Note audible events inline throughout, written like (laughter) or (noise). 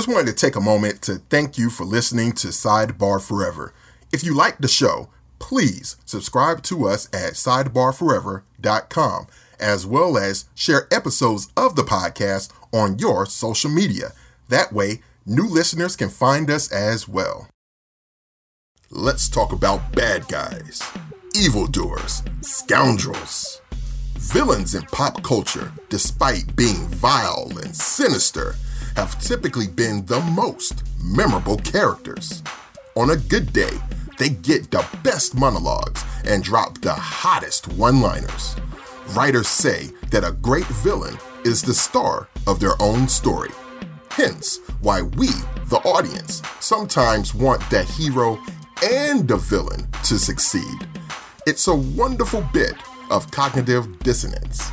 Just wanted to take a moment to thank you for listening to Sidebar Forever. If you like the show, please subscribe to us at sidebarforever.com, as well as share episodes of the podcast on your social media. That way, new listeners can find us as well. Let's talk about bad guys, evildoers, scoundrels. Villains in pop culture, despite being vile and sinister, have typically been the most memorable characters. On a good day, they get the best monologues and drop the hottest one liners. Writers say that a great villain is the star of their own story. Hence, why we, the audience, sometimes want the hero and the villain to succeed. It's a wonderful bit of cognitive dissonance.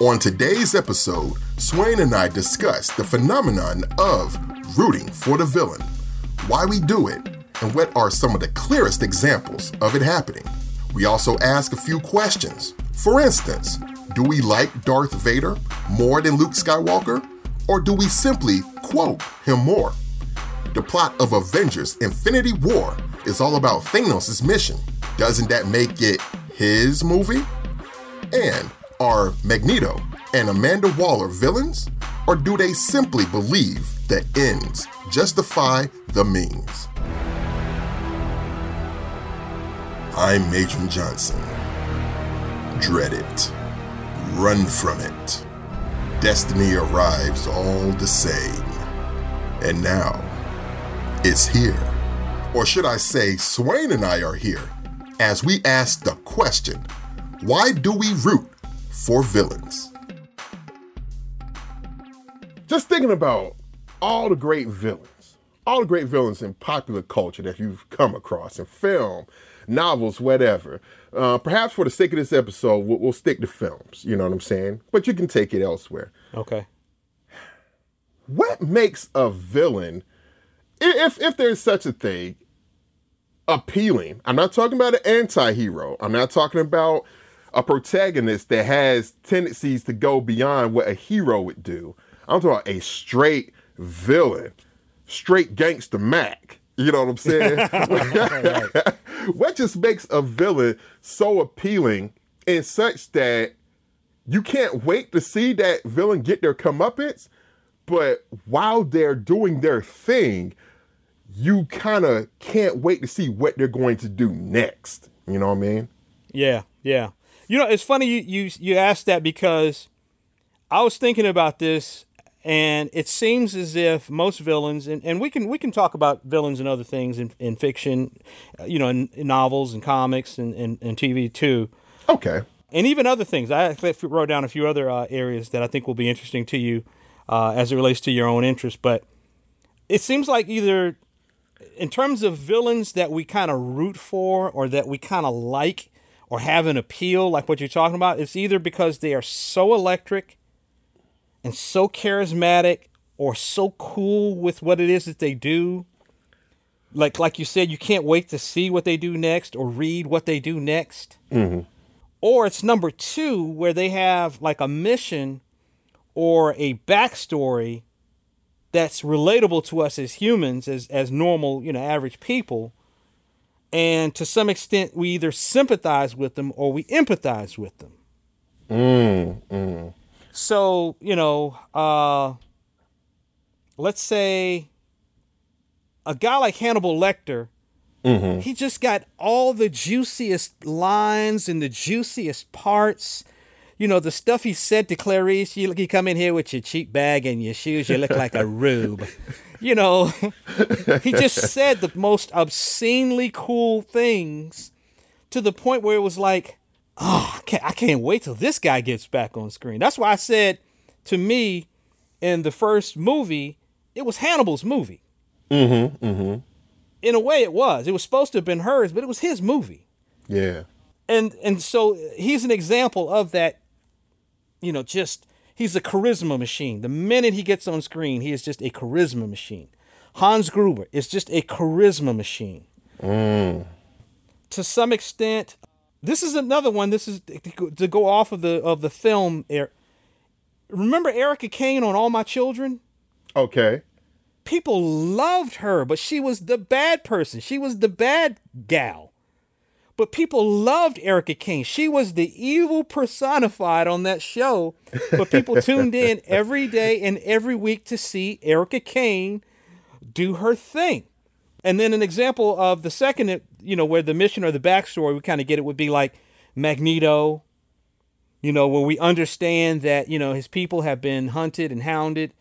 On today's episode, Swain and I discuss the phenomenon of rooting for the villain, why we do it, and what are some of the clearest examples of it happening. We also ask a few questions. For instance, do we like Darth Vader more than Luke Skywalker? Or do we simply quote him more? The plot of Avengers Infinity War is all about Thanos' mission. Doesn't that make it his movie? And are Magneto and Amanda Waller villains? Or do they simply believe that ends justify the means? I'm Major Johnson. Dread it. Run from it. Destiny arrives all the same. And now, it's here. Or should I say, Swain and I are here as we ask the question why do we root for villains? Just thinking about all the great villains, all the great villains in popular culture that you've come across in film, novels, whatever. Uh, perhaps for the sake of this episode, we'll, we'll stick to films. You know what I'm saying? But you can take it elsewhere. Okay. What makes a villain, if if there's such a thing, appealing? I'm not talking about an anti-hero. I'm not talking about a protagonist that has tendencies to go beyond what a hero would do. I'm talking about a straight villain, straight gangster Mac. You know what I'm (laughs) saying? what just makes a villain so appealing and such that you can't wait to see that villain get their comeuppance, but while they're doing their thing, you kind of can't wait to see what they're going to do next. You know what I mean? Yeah, yeah. You know, it's funny you you you asked that because I was thinking about this and it seems as if most villains and, and we can we can talk about villains and other things in, in fiction uh, you know in, in, novels and comics and, and, and tv too. Okay. And even other things. I wrote down a few other uh, areas that i think will be interesting to you uh, as it relates to your own interest. But it seems like either in terms of villains that we kind of root for or that we kind of like or have an appeal like what you're talking about it's either because they are so electric and so charismatic or so cool with what it is that they do like like you said you can't wait to see what they do next or read what they do next mm-hmm. or it's number two where they have like a mission or a backstory that's relatable to us as humans as as normal you know average people and to some extent we either sympathize with them or we empathize with them mm, mm. So, you know, uh, let's say a guy like Hannibal Lecter, mm-hmm. he just got all the juiciest lines and the juiciest parts. You know, the stuff he said to Clarice, you, you come in here with your cheap bag and your shoes, you look like a (laughs) rube. You know, (laughs) he just said the most obscenely cool things to the point where it was like, oh, I can't, I can't wait till this guy gets back on screen. That's why I said to me in the first movie, it was Hannibal's movie. Mm-hmm. Mm-hmm. In a way, it was. It was supposed to have been hers, but it was his movie. Yeah. And and so he's an example of that. You know, just he's a charisma machine. The minute he gets on screen, he is just a charisma machine. Hans Gruber is just a charisma machine. Mm. To some extent, this is another one. This is to go off of the of the film. Remember Erica Kane on All My Children? Okay. people loved her, but she was the bad person. She was the bad gal. But people loved Erica Kane. She was the evil personified on that show. But people (laughs) tuned in every day and every week to see Erica Kane do her thing. And then an example of the second, you know, where the mission or the backstory we kind of get it would be like Magneto, you know, where we understand that, you know, his people have been hunted and hounded.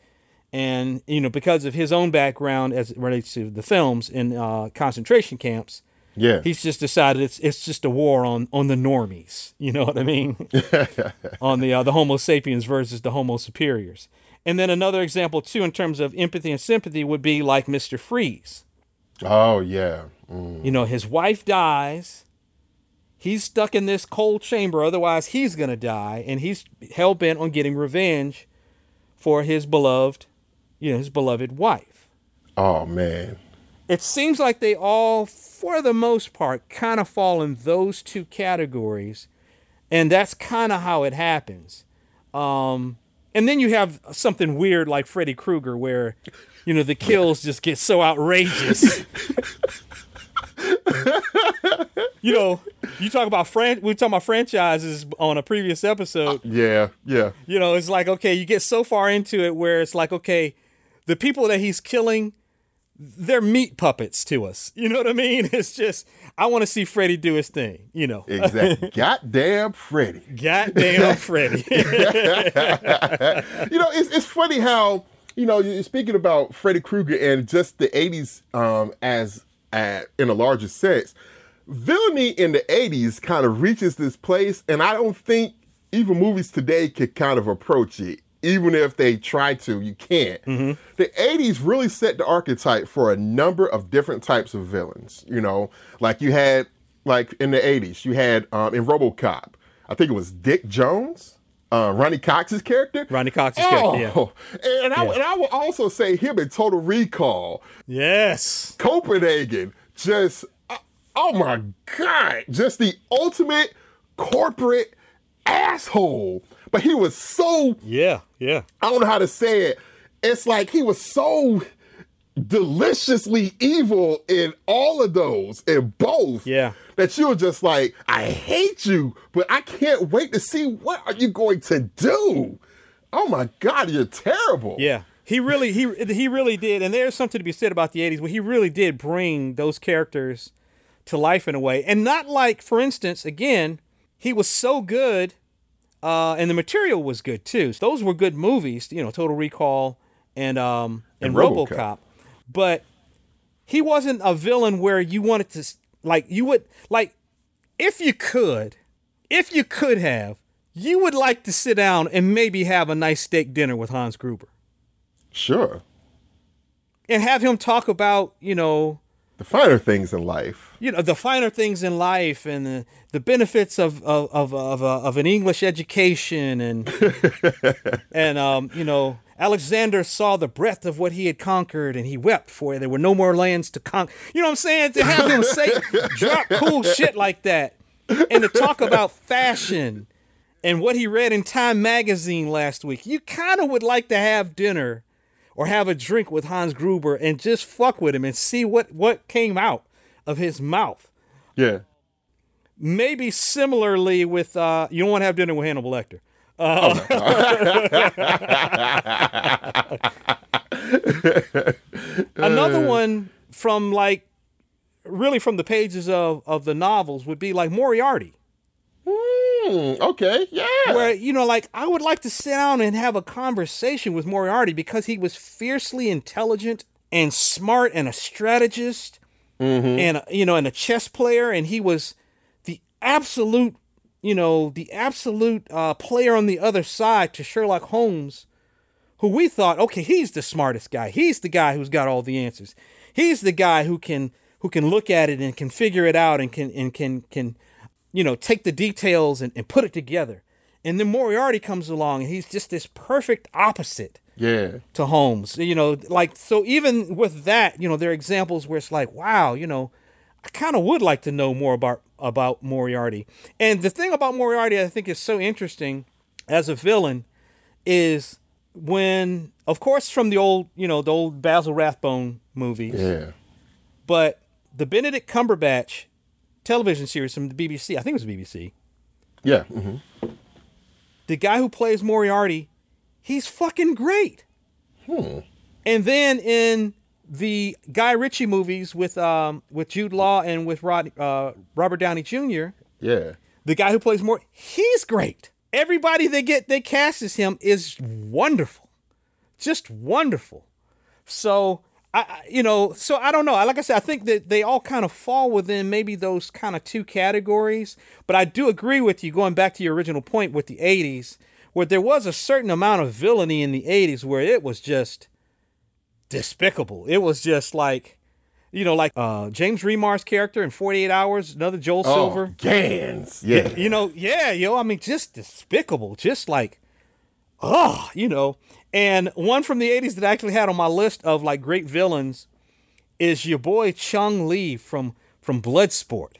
And, you know, because of his own background as it relates to the films in uh, concentration camps, Yeah. he's just decided it's it's just a war on on the normies. You know what I mean? (laughs) on the uh, the Homo sapiens versus the Homo superiors. And then another example too, in terms of empathy and sympathy, would be like Mister Freeze. Oh yeah. Mm. You know, his wife dies. He's stuck in this cold chamber, otherwise he's gonna die, and he's hell bent on getting revenge for his beloved, you know, his beloved wife. Oh man. It seems like they all, for the most part, kind of fall in those two categories, and that's kind of how it happens. Um, and then you have something weird like Freddy Krueger, where you know the kills just get so outrageous. (laughs) you know, you talk about fran- we talk about franchises on a previous episode. Uh, yeah. Yeah. You know, it's like okay, you get so far into it where it's like okay, the people that he's killing, they're meat puppets to us. You know what I mean? (laughs) It's just I want to see Freddy do his thing. You know, Exactly. (laughs) Goddamn Freddy. goddamn (laughs) Freddy. you know, it's, it's funny how you know you're speaking about Freddy Krueger and just the '80s um, as uh, in a larger sense. Villainy in the '80s kind of reaches this place, and I don't think even movies today could kind of approach it. Even if they try to, you can't. The '80s really set the archetype for a number of different types of villains. You know, like you had, like in the '80s, you had um, in RoboCop. I think it was Dick Jones uh, Ronny Cox's character. Ronny Cox's character, yeah. Oh, and I Yeah. and I will also say him in Total Recall, yes. Cohaagen, just uh, oh my god, just the ultimate corporate asshole. But he was so Yeah. Yeah. I don't know how to say it. It's like he was so deliciously evil in all of those, in both. Yeah. That you were just like, I hate you, but I can't wait to see what are you going to do. Oh my God, you're terrible. Yeah. He really he he really did, and there's something to be said about the '80s where he really did bring those characters to life in a way, and not like, for instance, again, he was so good, uh, and the material was good too. So those were good movies, you know, Total Recall and um and, And RoboCop. RoboCop. but he wasn't a villain where you wanted to like you would like if you could, if you could have, you would like to sit down and maybe have a nice steak dinner with Hans Gruber Sure. and have him talk about you know The finer things in life. you know the finer things in life and the, the benefits of of of of, uh, of an English education and (laughs) and um you know Alexander saw the breadth of what he had conquered and he wept for it. there were no more lands to conquer. You know what I'm saying? To have him say (laughs) drop cool shit like that and to talk about fashion and what he read in Time magazine last week. You kind of would like to have dinner or have a drink with Hans Gruber and just fuck with him and see what what came out of his mouth. Yeah. Maybe similarly with uh you don't want to have dinner with Hannibal Lecter. Uh, (laughs) another (laughs) one from like really from the pages of of the novels would be like Moriarty. Hmm, okay. Yeah. where you know like i would like to sit down and have a conversation with moriarty because he was fiercely intelligent and smart and a strategist and you know and a chess player and he was the absolute you know the absolute uh, player on the other side to sherlock holmes who we thought okay he's the smartest guy he's the guy who's got all the answers he's the guy who can who can look at it and can figure it out and can and can can you know, take the details and, and put it together. And then Moriarty comes along and he's just this perfect opposite yeah. to Holmes. You know, like so even with that, you know, there are examples where it's like, wow, you know, I kind of would like to know more about about Moriarty. And the thing about Moriarty I think is so interesting as a villain is when, of course, from the old, you know, the old Basil Rathbone movies, Yeah. but the Benedict Cumberbatch television series from the BBC, I think it was BBC, Yeah. hmm the guy who plays Moriarty, he's fucking great. Hmm. And then in the Guy Ritchie movies with um with Jude Law and with Rod, uh, Robert Downey Jr., Yeah. the guy who plays more, he's great. Everybody they get they cast as him is wonderful, just wonderful. So I, I- you know, so I don't know. Like I said, I think that they all kind of fall within maybe those kind of two categories. But I do agree with you going back to your original point with the '80s, where there was a certain amount of villainy in the '80s where it was just despicable. It was just like. You know, like uh, James Remar's character in 48 Hours, another Joel Oh, Silver. Ganz. Yeah. You know, yeah, yo, I mean, just despicable, just like, oh, you know. And one from the 80s that I actually had on my list of like great villains is your boy Chung Lee from from Bloodsport.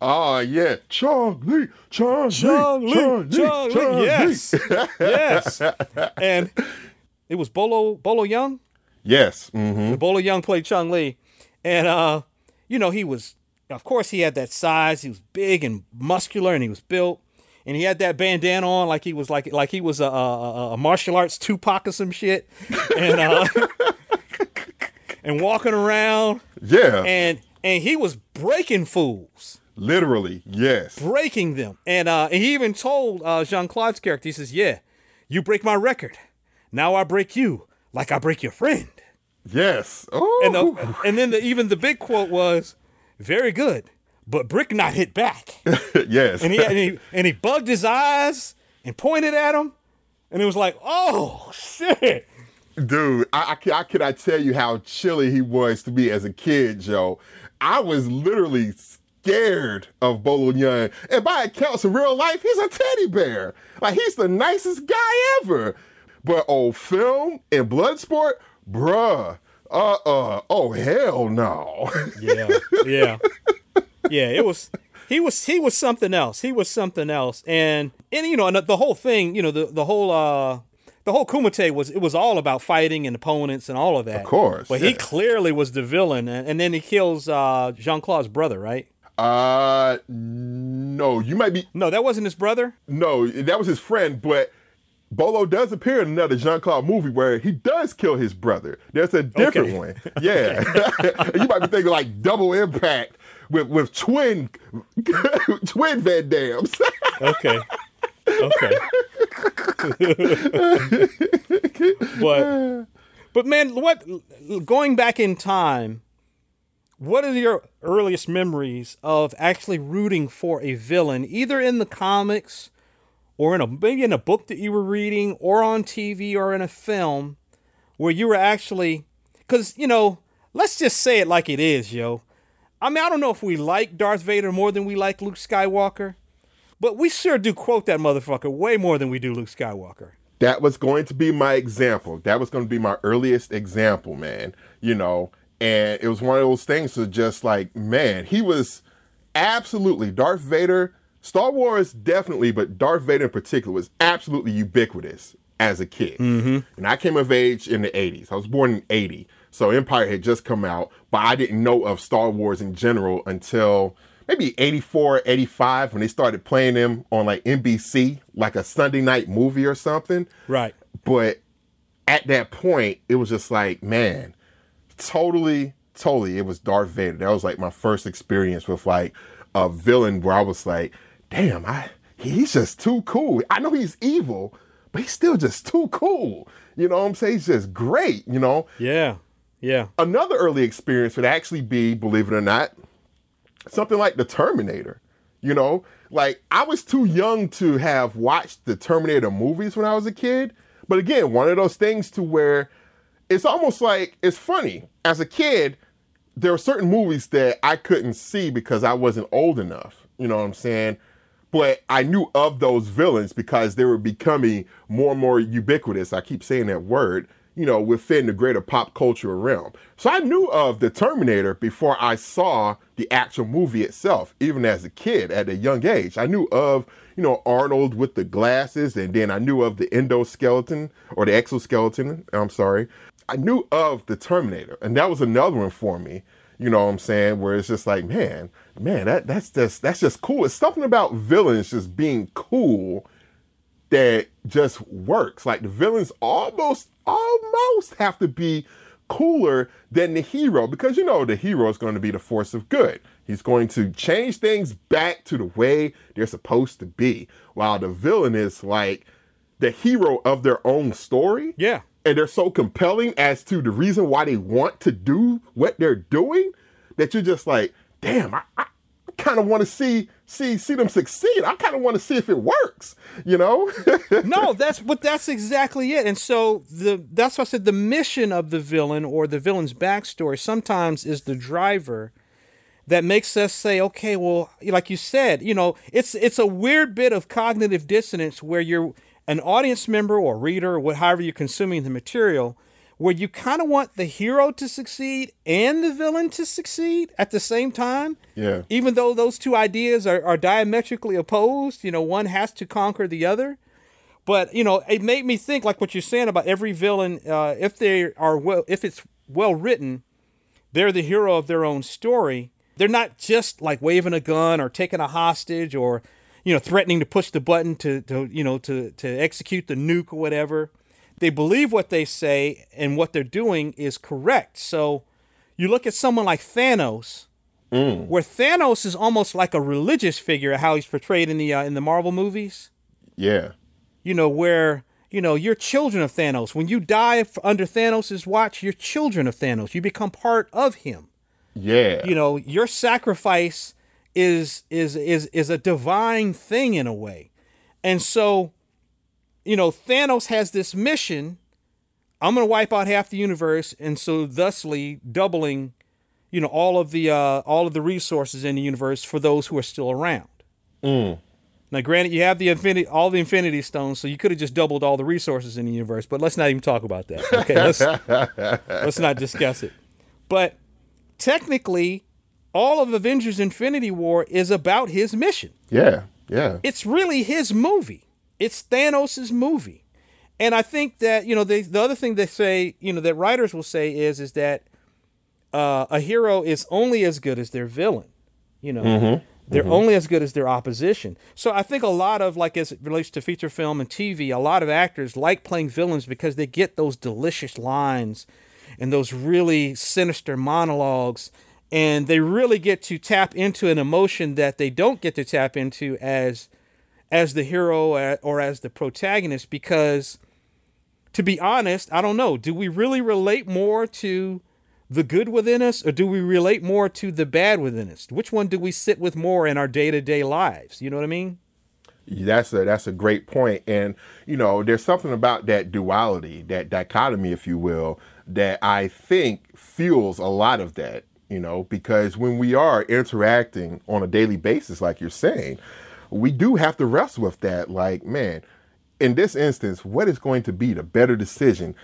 Oh yeah. Chong Lee. Chong Lee. Chung Lee, Chong Lee. Chung Lee, yes, yes. (laughs) And it was Bolo Bolo Yeung. Yes. hmm Bolo Yeung played Chung Lee, and uh, you know he was, of course, he had that size. He was big and muscular, and he was built, and he had that bandana on like he was like like he was a, a, a martial arts Tupac or some shit, and uh, (laughs) and walking around, Yeah. and and he was breaking fools, Literally. Yes. breaking them, and uh, and he even told uh, Jean Claude's character, he says, "Yeah, you break my record, now I break you like I break your friend." Yes. Oh. And the, and then the, even the big quote was, "Very good, but Brick not hit back." (laughs) yes. And he, and he and he bugged his eyes and pointed at him, and it was like, "Oh shit!" Dude, I, I, I cannot tell you how chilly he was to me as a kid, Joe. I was literally scared of Bolo Yeung. And by accounts in real life, he's a teddy bear. Like, he's the nicest guy ever. But on film and Bloodsport, bruh, uh-uh, oh, hell no. Yeah, yeah, (laughs) yeah. It was he was he was something else. He was something else, and and you know, and the whole thing, you know, the the whole uh the whole Kumite was it was all about fighting and opponents and all of that. Of course, but he clearly was the villain, and, and then he kills uh Jean Claude's brother, right? uh, no, you might be, No, that wasn't his brother. no, that was his friend, but Bolo does appear in another Jean Claude movie where he does kill his brother. There's a different Okay. one. Yeah. (laughs) (laughs) you might be thinking like double impact with, with twin (laughs) twin Van Dammes. Okay. Okay. (laughs) but but man, what going back in time, what are your earliest memories of actually rooting for a villain, either in the comics or in a maybe in a book that you were reading or on TV or in a film where you were actually cuz you know, let's just say it like it is, yo. I mean, I don't know if we like Darth Vader more than we like Luke Skywalker, but we sure do quote that motherfucker way more than we do Luke Skywalker. that was going to be my example. That was going to be my earliest example, man. You know, and it was one of those things to just like, man, he was absolutely Darth Vader. Star Wars definitely, but Darth Vader in particular was absolutely ubiquitous as a kid. Mm-hmm. And I came of age in the 80s. I was born in 80. So Empire had just come out, but I didn't know of Star Wars in general until maybe 84, 85 when they started playing them on like NBC, like a Sunday night movie or something. Right. But at that point, it was just like, man, totally, totally, it was Darth Vader. That was like my first experience with like a villain where I was like, damn, I he's just too cool. I know he's evil, but he's still just too cool. You know what I'm saying? He's just great, you know? Yeah. Yeah. Another early experience would actually be, believe it or not, something like the Terminator. You know, like I was too young to have watched the Terminator movies when I was a kid. But again, one of those things to where it's almost like it's funny. As a kid, there were certain movies that I couldn't see because I wasn't old enough. You know what I'm saying? But I knew of those villains because they were becoming more and more ubiquitous. I keep saying that word, you know, within the greater pop culture realm. So I knew of the Terminator before I saw the actual movie itself, even as a kid at a young age. I knew of, you know, Arnold with the glasses, and then I knew of the endoskeleton or the exoskeleton. I'm sorry. I knew of the Terminator, and that was another one for me. You know what I'm saying? Where it's just like, man, man, that that's just that's just cool. It's something about villains just being cool that just works. Like the villains almost almost have to be cooler than the hero because you know the hero is going to be the force of good. He's going to change things back to the way they're supposed to be. While the villain is like the hero of their own story. Yeah. And they're so compelling as to the reason why they want to do what they're doing that you're just like, damn, I, I kind of want to see see see them succeed. I kind of want to see if it works, you know? (laughs) no, that's but that's exactly it. And so the that's why I said the mission of the villain or the villain's backstory sometimes is the driver that makes us say, okay, well, like you said, you know, it's it's a weird bit of cognitive dissonance where you're an audience member or reader, or however you're consuming the material where you kind of want the hero to succeed and the villain to succeed at the same time. Yeah. Even though those two ideas are, are diametrically opposed, you know, one has to conquer the other. But you know, it made me think like what you're saying about every villain. Uh, if they are well, if it's well written, they're the hero of their own story. They're not just like waving a gun or taking a hostage or you know threatening to push the button to, to you know to to execute the nuke or whatever they believe what they say and what they're doing is correct. So you look at someone like Thanos, mm. where Thanos is almost like a religious figure, how he's portrayed in the uh, in the Marvel movies. Yeah, you know where you know you're children of Thanos. When you die under Thanos's watch, you're children of Thanos. You become part of him. Yeah, you know your sacrifice is is is is a divine thing in a way, and so you know, Thanos has this mission. I'm going to wipe out half the universe, and so thusly doubling, you know, all of the uh, all of the resources in the universe for those who are still around. Mm. Now, granted, you have the infinity, all the Infinity Stones, so you could have just doubled all the resources in the universe. But let's not even talk about that. Okay, let's (laughs) let's not discuss it. But technically, all of Avengers: Infinity War is about his mission. Yeah, yeah. It's really his movie. It's Thanos' movie. And I think that, you know, they, the other thing they say, you know, that writers will say is, is that uh, a hero is only as good as their villain. You know, mm-hmm. they're mm-hmm. only as good as their opposition. So I think a lot of, like, as it relates to feature film and TV, a lot of actors like playing villains because they get those delicious lines and those really sinister monologues. And they really get to tap into an emotion that they don't get to tap into as as the hero or as the protagonist because to be honest, I don't know. Do we really relate more to the good within us or do we relate more to the bad within us? Which one do we sit with more in our day-to-day lives? You know what I mean? That's a that's a great. And you know, there's something about that duality, that dichotomy, if you will, that I think fuels a lot of that, you know, because when we are interacting on a daily basis, like you're saying, we do have to wrestle with that. Like, man, in this instance, what is going to be the better decision?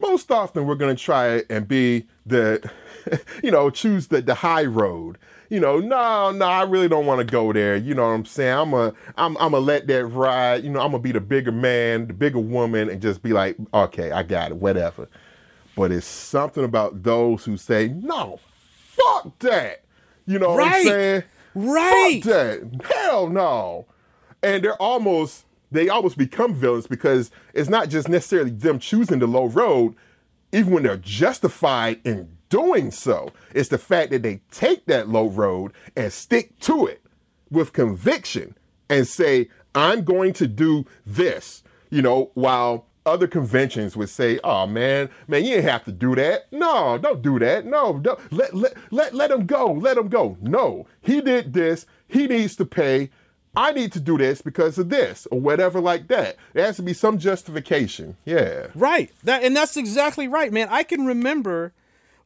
Most often, we're going to try and be the, (laughs) you know, choose the, the high road. You know, no, no, I really don't want to go there. You know what I'm saying? I'm a, I'm, I'm gonna let that ride. You know, I'm gonna be the bigger man, the bigger woman, and just be like, okay, I got it, whatever. But it's something about those who say, no, fuck that. You know right. what I'm saying? Right. Fuck that. Hell no. And they're almost they almost become villains because it's not just necessarily them choosing the low road, even when they're justified in doing so. It's the fact that they take that low road and stick to it with conviction and say, I'm going to do this, you know, while other conventions would say, "Oh man, man, you didn't have to do that. No, don't do that. No, don't. let let let let him go. Let him go. No, he did this. He needs to pay. I need to do this because of this or whatever like that. There has to be some justification. Yeah. Right. That and that's exactly right, man. I can remember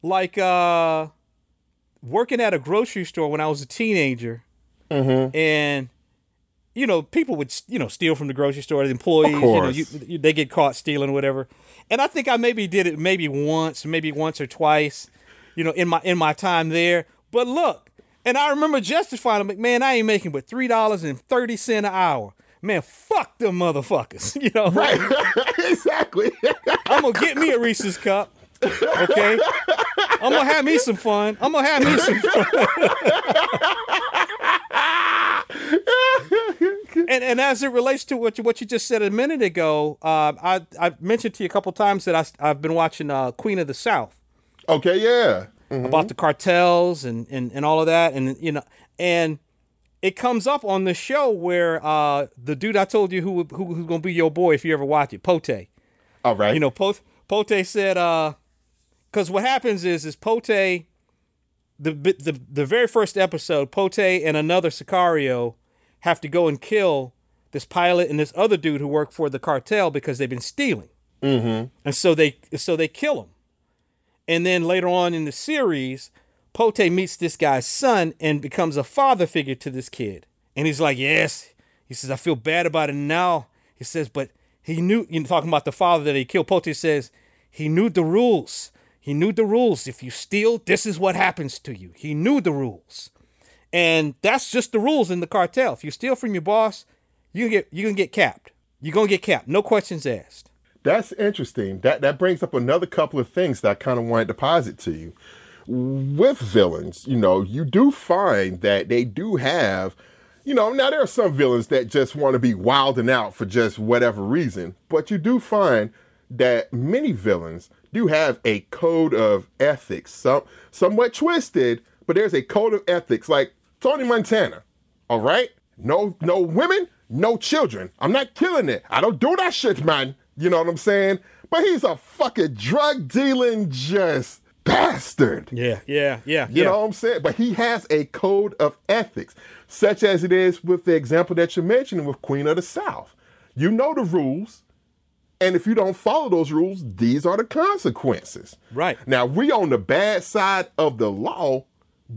like uh working at a grocery store when I was a teenager. Mm-hmm. And you know, people would you know steal from the grocery store. The employees, you know, you, you, they get caught stealing whatever. And I think I maybe did it maybe once, maybe once or twice, you know, in my in my time there. But look, and I remember justifying, like, man, I ain't making but three dollars and thirty cent an hour. Man, fuck them motherfuckers. (laughs) You know, right? (laughs) exactly. I'm gonna get me a Reese's cup. Okay, I'm gonna have me some fun. I'm gonna have me some fun. (laughs) and and as it relates to what you, what you just said a minute ago, uh, I I mentioned to you a couple times that I I've been watching uh, Queen of the South. Okay, yeah. Mm-hmm. About the cartels and, and and all of that, and you know, and it comes up on the show where uh, the dude I told you who, who who's gonna be your boy if you ever watch it, Pote. All right. You know, Pote Pote said, uh, because what happens is is Pote, the the the very first episode, Pote and another Sicario have to go and kill this pilot and this other dude who work for the cartel because they've been stealing. Mm-hmm. And so they so they kill him. And then later on in the series, Pote meets this guy's son and becomes a father figure to this kid. And he's like, Yes. He says, I feel bad about it now. He says, but he knew, you know, talking about the father that he killed. Pote says, he knew the rules. He knew the rules. If you steal, this is what happens to you. He knew the rules. And that's just the rules in the cartel. If you steal from your boss, you get you can get capped. You're gonna get capped. No questions asked. That's interesting. That that brings up another couple of things that I kind of wanted to posit to you. With villains, you know, you do find that they do have, you know, now there are some villains that just want to be wilding out for just whatever reason, but you do find that many villains do have a code of ethics, some somewhat twisted, but there's a code of ethics. Like Tony Montana, all right? No, no women, no children. I'm not killing it. I don't do that shit, man. You know what I'm saying? But he's a fucking drug dealing just bastard. Yeah, yeah, yeah. You yeah. know what I'm saying? But he has a code of ethics, such as it is with the example that you're mentioning with Queen of the South. You know the rules. And if you don't follow those rules, these are the consequences. Right. Now, we on the bad side of the law,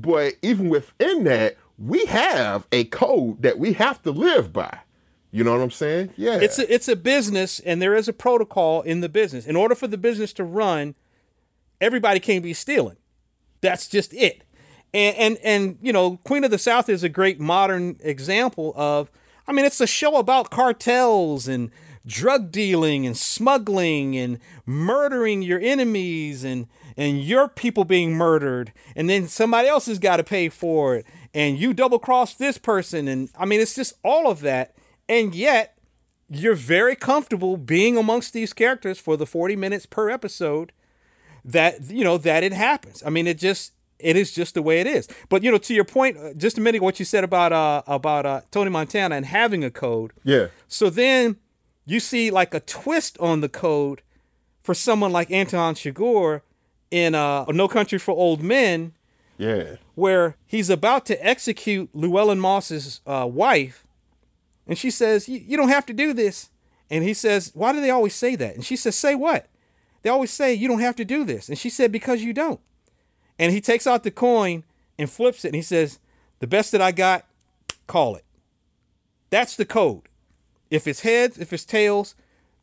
but even within that, we have a code that we have to live by. You know what I'm saying? Yeah. It's a, it's a business and there is a protocol in the business. In order for the business to run, everybody can't be stealing. That's just it. And and and you know, Queen of the South is a great modern example of I mean, it's a show about cartels and drug dealing and smuggling and murdering your enemies and and your people being murdered and then somebody else has got to pay for it and you double cross this person and I mean it's just all of that and yet you're very comfortable being amongst these characters for the 40 minutes per episode that you know that it happens. I mean it just it is just the way it is. But you know to your point uh, just a minute what you said about uh about uh tony montana and having a code. Yeah. so then you see like a twist on the code for someone like anton chigurh in uh no country for old men Yeah. where he's about to execute llewellyn moss's uh, wife and she says "You- you don't have to do this. And he says why do they always say that? And she says say what? They always say you don't have to do this. And she said because you don't. And he takes out the coin and flips it and he says the best that i got call it. That's the code. If it's heads if it's tails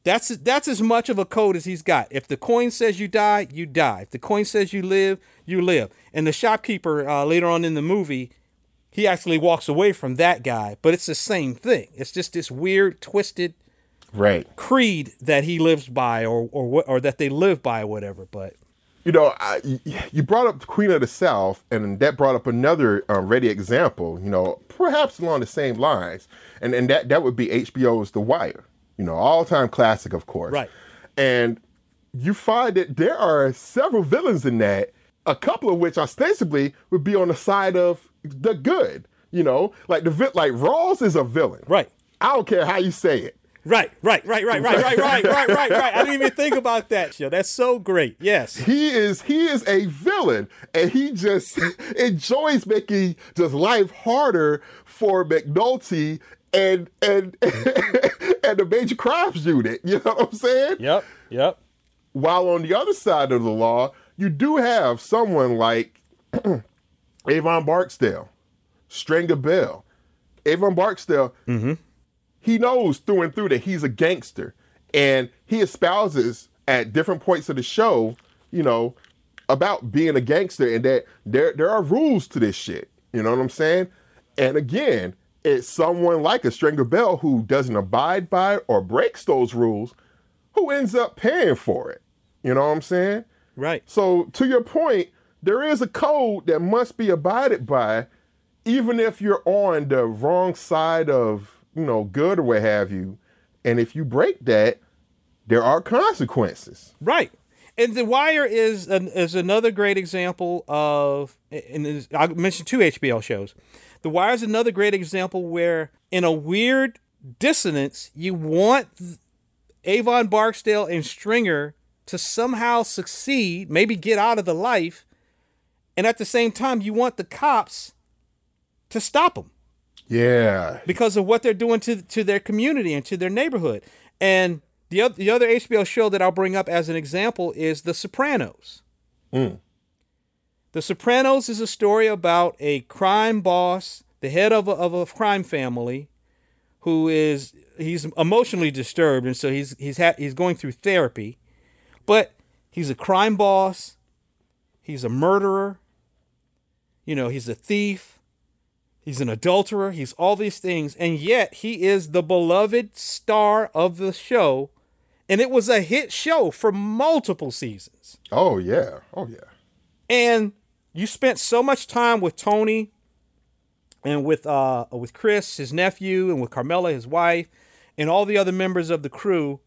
that's that's as much of a code as he's got if the coin says you die you die if the coin says you live you live and the shopkeeper uh, later on in the movie he actually walks away from that guy but it's the same thing it's just this weird twisted Right. creed that he lives by or or what or that they live by or whatever but You know, I, you brought up Queen of the South, and that brought up another uh, ready example. You know, perhaps along the same lines, and and that that would be HBO's The Wire. You know, all time classic, of course. Right. And you find that there are several villains in that, a couple of which ostensibly would be on the side of the good. You know, like the vi- like Rawls is a villain. right I don't care how you say it. right right right right right right right right right right i didn't even think about that yo that's so great yes he is he is a villain and he just (laughs) enjoys making just life harder for McNulty and and (laughs) and the major crimes unit. You know what I'm saying? yep yep While on the other side of the law, you do have someone like (clears throat) Avon Barksdale, Stringer Bell, Avon Barksdale, mm-hmm. he knows through and through that he's a gangster, and he espouses at different points of the show, you know, about being a gangster and that there there are rules to this shit. You know what I'm saying? And again, it's someone like a Stringer Bell who doesn't abide by or breaks those rules, who ends up paying for it. You know what I'm saying? Right. So to your point, there is a code that must be abided by, even if you're on the wrong side of you know good or what have you. And if you break that, there are consequences. Right. And The Wire is an, is another great example of, and I mentioned two HBO shows. The Wire is another great example where, in a weird dissonance, you want Avon Barksdale and Stringer to somehow succeed, maybe get out of the life, and at the same time, you want the cops to stop them Yeah. because of what they're doing to to their community and to their neighborhood. And the other the other HBO show that I'll bring up as an example is The Sopranos. Hmm. The Sopranos is a story about a crime boss, the head of a, of a crime family, who is he's emotionally disturbed, and so he's he's ha- he's going through therapy, but he's a crime boss, he's a murderer, you know, he's a thief, He's an adulterer. He's all these things. And yet he is the beloved star of the show. And it was a hit show for multiple seasons. Oh yeah. Oh yeah. And you spent so much time with Tony and with uh with Chris, his nephew, and with Carmela, his wife, and all the other members of the crew,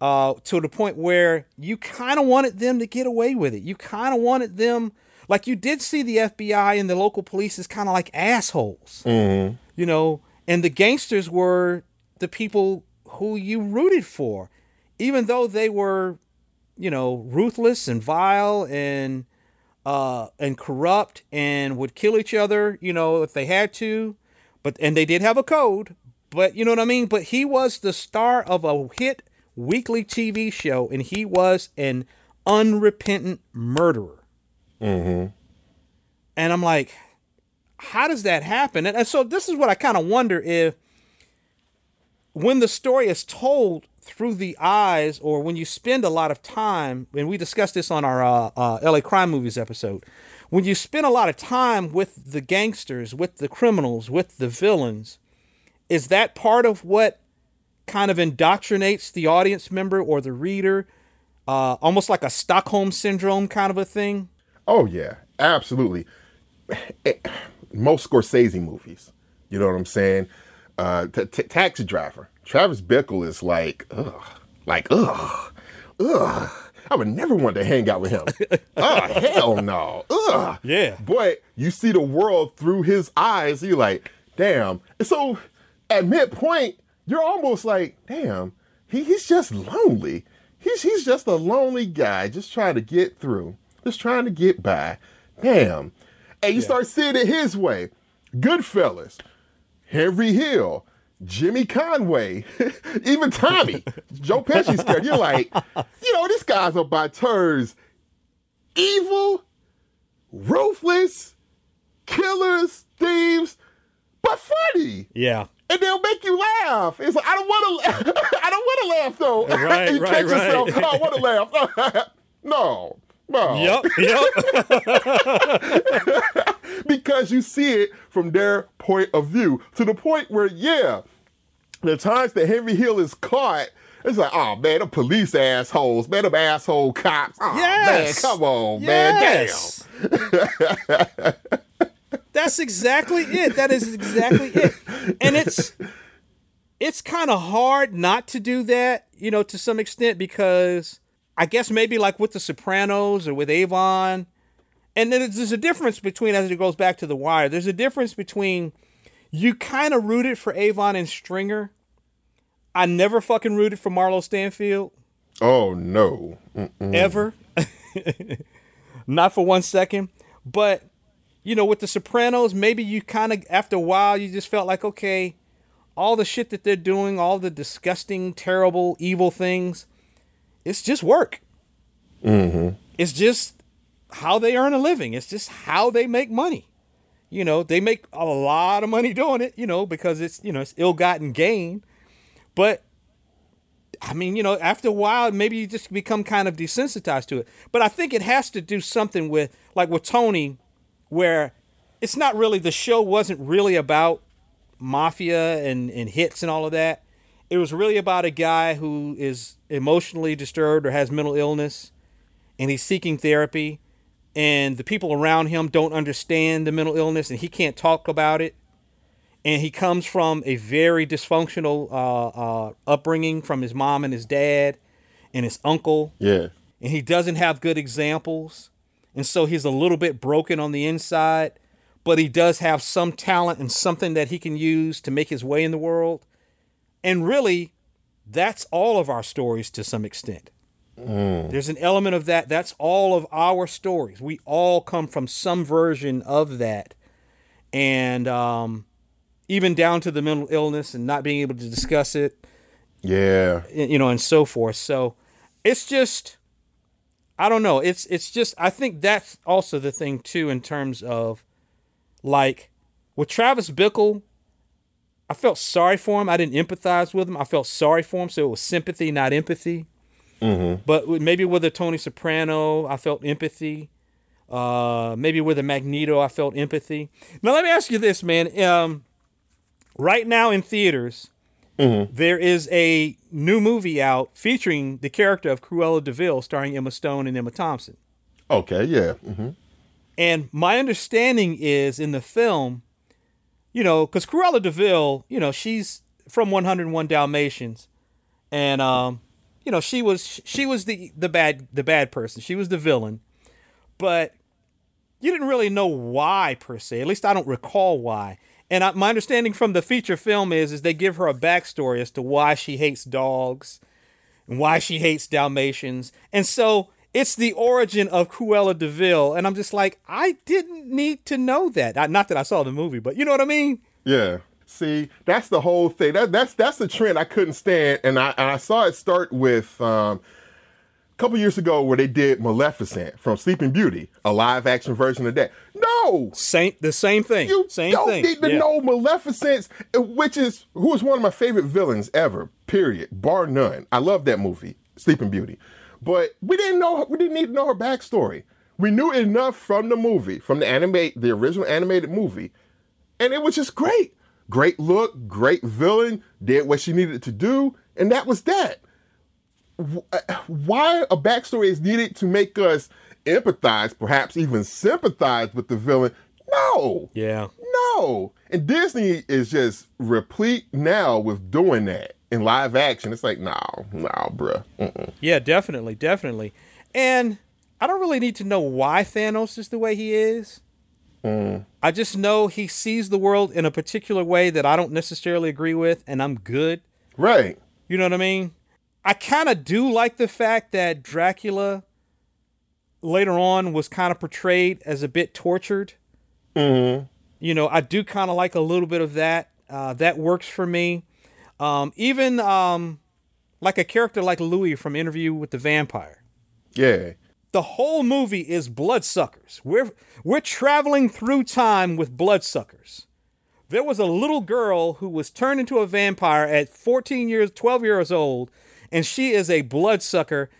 uh, to the point where you kind of wanted them to get away with it. You kind of wanted them like you did see the FBI and the local police as kind of like assholes. You know, and the gangsters were the people who you rooted for, even though they were, you know, ruthless and vile and uh, and corrupt and would kill each other, you know, if they had to. But and they did have a code, but you know what I mean. But he was the star of a hit weekly TV show, and he was an unrepentant murderer. And I'm like, how does that happen? And, and so this is what I kind of wonder if when the story is told through the eyes or when you spend a lot of time and we discussed this on our uh, uh, la crime movies episode when you spend a lot of time with the gangsters with the criminals with the villains is that part of what kind of indoctrinates the audience member or the reader uh, almost like a stockholm syndrome kind of a thing Oh yeah, absolutely. Most Scorsese movies, you know what I'm saying? Uh, t- t- Taxi Driver. Travis Bickle is like, ugh, like ugh, ugh. I would never want to hang out with him. oh (laughs) hell no, ugh. Yeah. But you see the world through his eyes. You're like, damn. And so at midpoint, you're almost like, damn. He, he's just lonely. He's he's just a lonely guy, just trying to get through, just trying to get by. Damn. And you start seeing it his way. Goodfellas, Henry Hill, Jimmy Conway, (laughs) even Tommy, Joe Pesci's scared. You're like, you know, this guy's about turns evil, ruthless, killers, thieves, but funny yeah and they'll make you laugh. It's like I don't want to. (laughs) I don't want to laugh though. Right, (laughs) you right, catch right. yourself. I don't want to laugh. no, no. yep yep Because you see it from their point of view to the point where, yeah, the times that Henry Hill is caught. It's like, oh man, the police assholes, man, them asshole cops. Oh Yes. man, come on, man, damn. Yes. (laughs) That's exactly it. That is exactly it. And it's it's kind of hard not to do that, you know, to some extent because I guess maybe like with the Sopranos or with Avon, and then there's a difference between as it goes back to the wire. There's a difference between you kind of rooted for Avon and Stringer. I never fucking rooted for Marlo Stanfield Oh no. ever. (laughs) Not for one second. But, you know, with The Sopranos, maybe you kind of, after a while, you just felt like, okay, all the shit that they're doing, all the disgusting, terrible, evil things, it's just work. Mm-hmm. It's just how they earn a living. It's just how they make money. You know, they make a lot of money doing it, you know, because it's, you know, it's ill-gotten gain. But I mean, you know, after a while, maybe you just become kind of desensitized to it. But I think it has to do something with, like with Tony, where it's not really, the show wasn't really about mafia and, and hits and all of that. It was really about a guy who is emotionally disturbed or has mental illness and he's seeking therapy. And the people around him don't understand the mental illness and he can't talk about it and he comes from a very dysfunctional uh, uh, upbringing from his mom and his dad and his uncle. Yeah. And he doesn't have good examples. And so he's a little bit broken on the inside, but he does have some talent and something that he can use to make his way in the world. And really, that's all of our stories to some extent. Mm. There's an element of that. That's all of our stories. We all come from some version of that. And, um, even down to the mental illness and not being able to discuss it. Yeah. You know, and so forth. So it's just I don't know. It's it's just I think that's also the thing too in terms of like with Travis Bickle, I felt sorry for him. I didn't empathize with him. I felt sorry for him, so it was sympathy, not empathy. Mm-hmm. But maybe with a Tony Soprano, I felt empathy. Uh, maybe with a Magneto, I felt empathy. Now let me ask you this, man. Um, right now in theaters, mm-hmm. there is a new movie out featuring the character of Cruella de Vil, starring Emma Stone and Emma Thompson. Okay, yeah. Mm-hmm. And my understanding is in the film, you know, because Cruella de Vil, you know, she's from 101 Dalmatians, and um, you know, she was she was the the bad the bad person. She was the villain, but you didn't really know why per se. At least I don't recall why. And I, my understanding from the feature film is is they give her a backstory as to why she hates dogs and why she hates Dalmatians. And so it's the origin of Cruella de Vil. And I'm just like, I didn't need to know that. Not that I saw the movie, but you know what I mean? Yeah. See, that's the whole thing. That, that's that's the trend I couldn't stand, and I and I saw it start with um, a couple years ago where they did Maleficent from Sleeping Beauty, a live action version of that. No, same the same thing. You same don't thing. need to yeah. know Maleficent, which is who is one of my favorite villains ever. Period, bar none. I love that movie, Sleeping Beauty, but we didn't know we didn't need to know her backstory. We knew enough from the movie, from the animate the original animated movie, and it was just great. Great look, great villain, did what she needed to do, and that was that uh, why a backstory is needed to make us empathize, perhaps even sympathize with the villain. No. Yeah. No. And Disney is just replete now with doing that in live action. It's like, no, no, bruh. Mm-mm. Yeah, definitely, definitely. And I don't really need to know why Thanos is the way he is. Mm. I just know he sees the world in a particular way that I don't necessarily agree with, and I'm good. Right. You know what I mean? I kind of do like the fact that Dracula later on was kind of portrayed as a bit tortured. Mm-hmm. You know, I do kind of like a little bit of that. Uh, that works for me. Um, even um, like a character like Louis from Interview with the Vampire. Yeah. The whole movie is bloodsuckers. We're we're traveling through time with bloodsuckers. There was a little girl who was turned into a vampire at 14 years, 12 years old and she is a bloodsucker.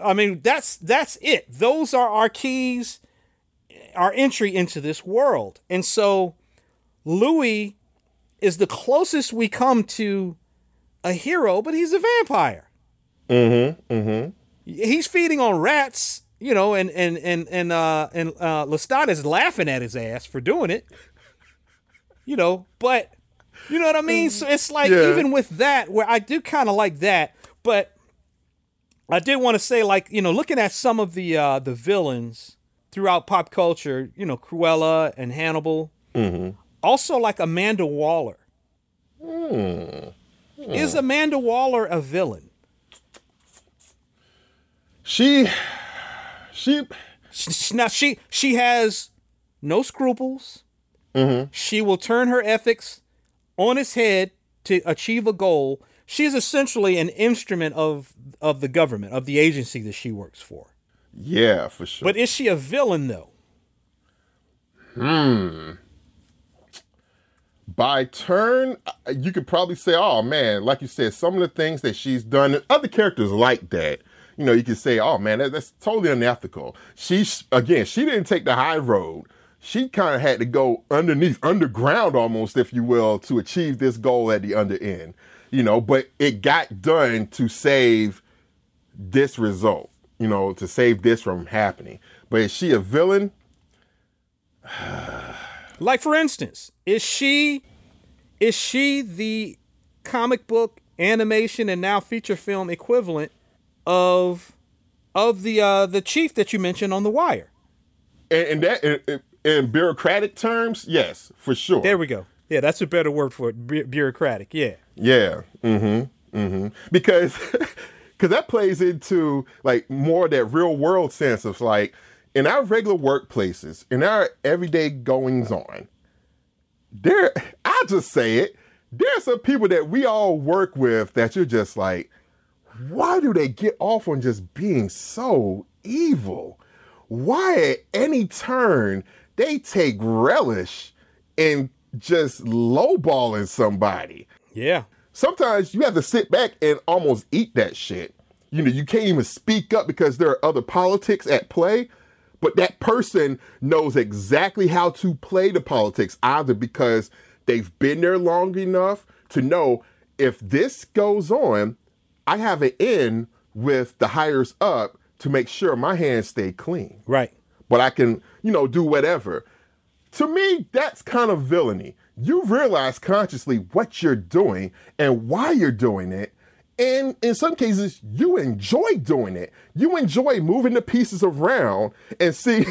I mean, that's that's it. Those are our keys, our entry into this world. And so Louis is the closest we come to a hero, but he's a vampire. Mm-hmm. Mm-hmm. He's feeding on rats, you know, and and and and uh and uh Lestat is laughing at his ass for doing it. You know, but you know what I mean? So it's like yeah. even with that, where I do kind of like that, but I did want to say, like, you know, looking at some of the uh, the villains throughout pop culture, you know, Cruella and Hannibal, mm-hmm. Also like Amanda Waller. Mm. Mm. Is Amanda Waller a villain? She, she, now she she has no scruples. Mm-hmm. She will turn her ethics on its head to achieve a goal, she's essentially an instrument of of the government of the agency that she works for. Yeah, for sure. But is she a villain though? Hmm. By turn, uh, you could probably say, oh man, like you said, some of the things that she's done, other characters like that. You know, you could say, oh man, that, that's totally unethical. She, again, she didn't take the high road. She kind of had to go underneath, underground almost, if you will, to achieve this goal at the under end. You know, but it got done to save this result, you know, to save this from happening. But is she a villain? (sighs) like for instance, is she is she the comic book animation and now feature film equivalent of of the uh the chief that you mentioned on the wire? And, and that in, in, bureaucratic terms, yes, for sure. There we go. Yeah, that's a better word for it. Bu- bureaucratic. Yeah. Yeah. Mm-hmm. Mm-hmm. Because (laughs) because that plays into like more that real world sense of like in our regular workplaces, in our everyday goings on, there, (laughs) I'll just say it, there's some people that we all work with that you're just like, why do they get off on just being so evil? Why at any turn they take relish in just lowballing somebody? Yeah. Sometimes you have to sit back and almost eat that shit. You know, you can't even speak up because there are other politics at play but that person knows exactly how to play the politics, either because they've been there long enough to know if this goes on, I have an in with the hires up to make sure my hands stay clean. Right. But I can, you know, do whatever. To me, that's kind of villainy. You realize consciously what you're doing and why you're doing it, and in some cases, you enjoy doing it. You enjoy moving the pieces around and see,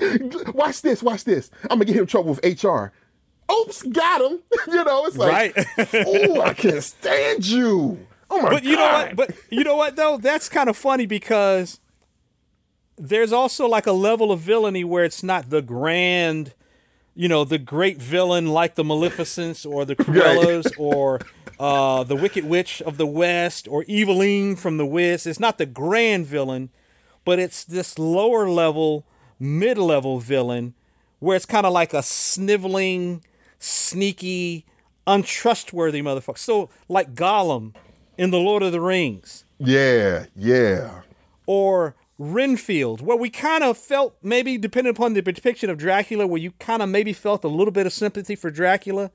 (laughs) watch this, watch this. I'm gonna get him in trouble with HR. Oops, got him. (laughs) you know, it's like, right. oh, I can't stand you. Oh my but you God. know what? But you know what though? That's kind of funny because there's also like a level of villainy where it's not the grand, you know, the great villain like the Maleficents or the (laughs) Cruellas right. or uh, the Wicked Witch of the West or Evil-Lyn from the West. It's not the grand villain, but it's this lower level, mid level villain where it's kind of like a sniveling, sneaky, untrustworthy motherfucker. So, like Gollum in The Lord of the Rings. Yeah, yeah. Or Renfield, where we kind of felt maybe, depending upon the depiction of Dracula, where you kind of maybe felt a little bit of sympathy for Dracula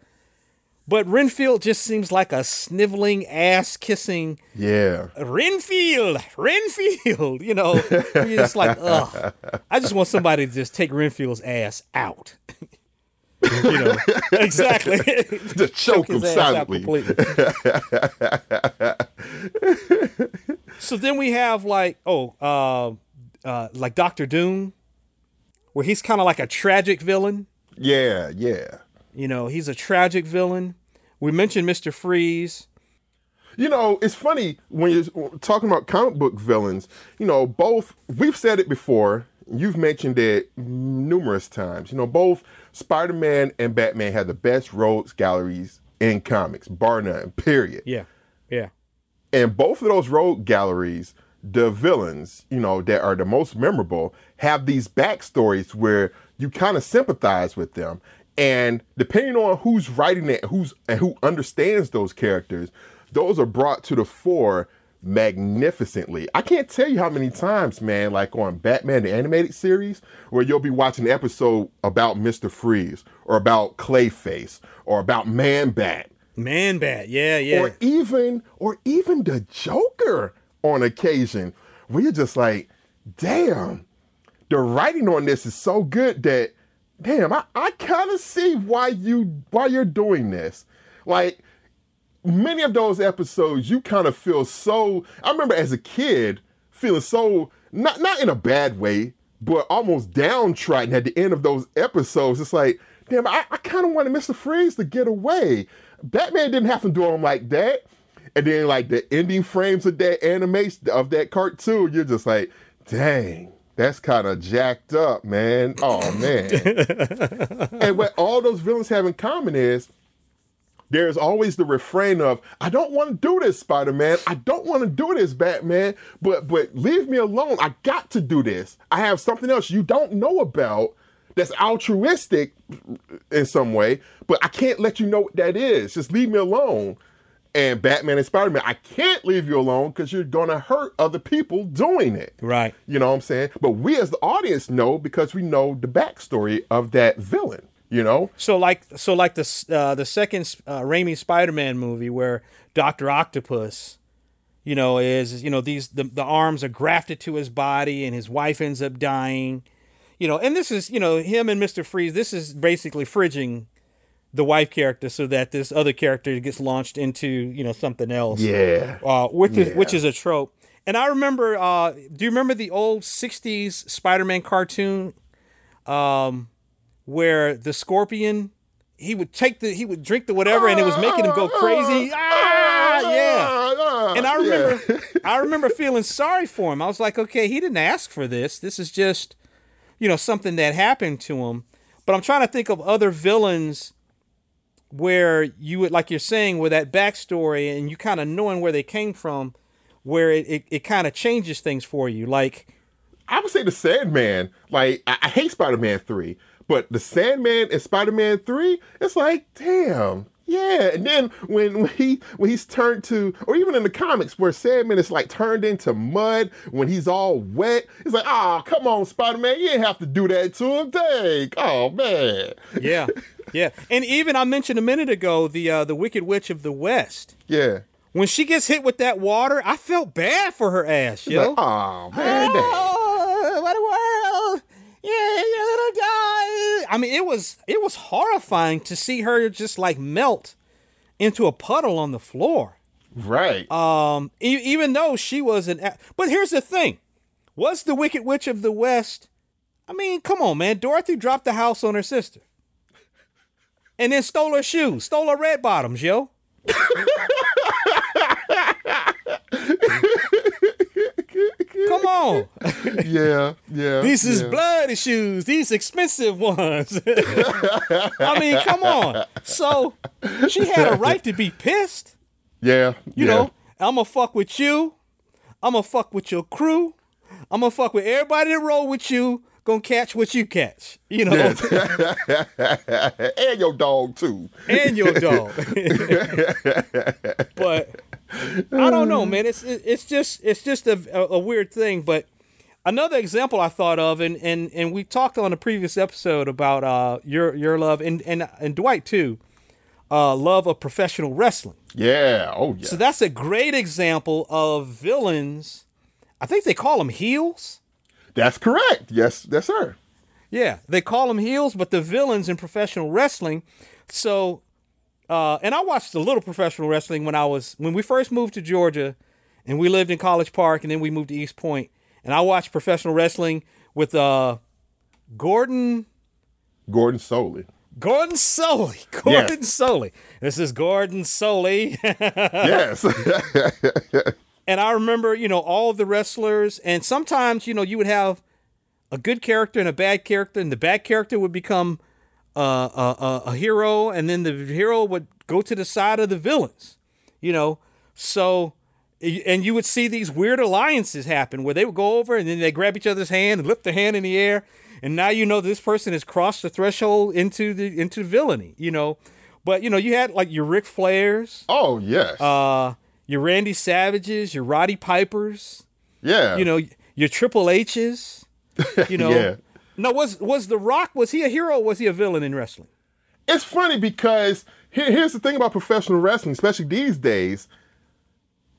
but Renfield just seems like a sniveling, ass kissing. Yeah. Renfield, Renfield. You know, you're just like, (laughs) ugh. I just want somebody to just take Renfield's ass out. (laughs) (laughs) you know, exactly. (laughs) just choke, choke him silently. (laughs) so then we have like, oh, uh, uh, like Doctor Doom, where he's kind of like a tragic villain. Yeah, yeah. You know, he's a tragic villain. We mentioned Mr. Freeze. You know, it's funny when you're talking about comic book villains, you know, both, we've said it before, you've mentioned it numerous times. You know, both Spider Man and Batman had the best rogues galleries in comics, bar none, period. Yeah, yeah. And both of those rogue galleries, the villains, you know, that are the most memorable, have these backstories where you kind of sympathize with them. And depending on who's writing it, who's and who understands those characters, those are brought to the fore magnificently. I can't tell you how many times, man, like on Batman the animated series, where you'll be watching an episode about Mr. Freeze or about Clayface or about Man Bat. Man Bat, yeah, yeah. Or even or even the Joker on occasion, where you're just like, damn, the writing on this is so good that damn, I, I kind of see why you why you're doing this. Like many of those episodes, you kind of feel so. I remember as a kid feeling so not not in a bad way, but almost downtrodden at the end of those episodes. It's like, damn, I, I kind of wanted Mr. Freeze to get away. Batman didn't have to do him like that. And then like the ending frames of that animation of that cartoon, you're just like, dang, that's kind of jacked up, man. Oh man. (laughs) and what all those villains have in common is there's always the refrain of I don't want to do this Spider-Man. I don't want to do this Batman, but but leave me alone. I got to do this. I have something else you don't know about that's altruistic in some way, but I can't let you know what that is. Just leave me alone. And Batman and Spider Man, I can't leave you alone because you're gonna hurt other people doing it. Right. You know what I'm saying? But we as the audience know because we know the backstory of that villain. You know? So like so like the uh, the second uh, Raimi Spider-Man movie where Doctor Octopus, you know, is you know these the the arms are grafted to his body and his wife ends up dying, you know, and this is you know him and Mister Freeze. This is basically fridging the wife character so that this other character gets launched into you know something else. Yeah. Uh, which is which is a trope. And I remember. Uh, do you remember the old '60s Spider-Man cartoon, um, where the Scorpion he would take the he would drink the whatever and it was making him go crazy. (laughs) Ah, yeah. And I remember, (laughs) I remember feeling sorry for him. I was like, okay, he didn't ask for this. This is just, you know, something that happened to him. But I'm trying to think of other villains where you would, like you're saying, with that backstory and you kind of knowing where they came from, where it, it, it kind of changes things for you. Like, I would say the Sandman. Like I, I hate Spider Man three, but the Sandman in Spider Man three, it's like damn. Yeah, and then when, when he when he's turned to, or even in the comics where Sandman is like turned into mud when he's all wet, it's like, oh, come on, Spider Man, you didn't have to do that to him, dang, oh man, yeah, yeah. And even I mentioned a minute ago the uh, the Wicked Witch of the West. yeah, When she gets hit with that water, I felt bad for her ass, yo. like, oh man. Oh, what a world! Yeah, you little guy. I mean, it was it was horrifying to see her just like melt into a puddle on the floor. right, Um, e- even though she was an, a- but here's the thing: was the Wicked Witch of the West? I mean, come on, man. Dorothy dropped the house on her sister, and then stole her shoes, stole her red bottoms, yo. (laughs) Come on. (laughs) yeah, yeah. These is yeah. bloody shoes. These expensive ones. (laughs) I mean, come on. So she had a right to be pissed. Yeah, You yeah. know, I'm gonna fuck with you. I'm gonna fuck with your crew. I'm gonna fuck with everybody that roll with you. Gonna catch what you catch. You know, (laughs) and your dog too. and your dog. but (laughs) I don't know, man. It's it's just it's just a, a, weird thing. But another example I thought of, and and and we talked on a previous episode about uh your your love and and and Dwight too, uh love of professional wrestling. Yeah. Oh yeah. So that's a great example of villains. I think they call them heels. That's correct. Yes, yes, sir. Yeah, they call them heels, but the villains in professional wrestling. So, uh, and I watched a little professional wrestling when I was when we first moved to Georgia, and we lived in College Park, and then we moved to East Point, and I watched professional wrestling with uh, Gordon Gordon Solie. Gordon Solie. (laughs) Gordon Solie. This is Gordon Solie. (laughs) yes. (laughs) and I remember, you know, all the wrestlers, and sometimes, you know, you would have a good character and a bad character, and the bad character would become uh, a, a, a hero, and then the hero would go to the side of the villains, you know. So, and you would see these weird alliances happen where they would go over and then they grab each other's hand and lift their hand in the air, and now you know this person has crossed the threshold into the into villainy, you know. But you know, you had like your Ric Flairs, oh yes. uh, your Randy Savages, your Roddy Pipers, yeah. you know, your Triple H's, you (laughs) know. Yeah. No, was was The Rock? Was he a hero? Was he a villain in wrestling? it's funny because here, here's the thing about professional wrestling, especially these days.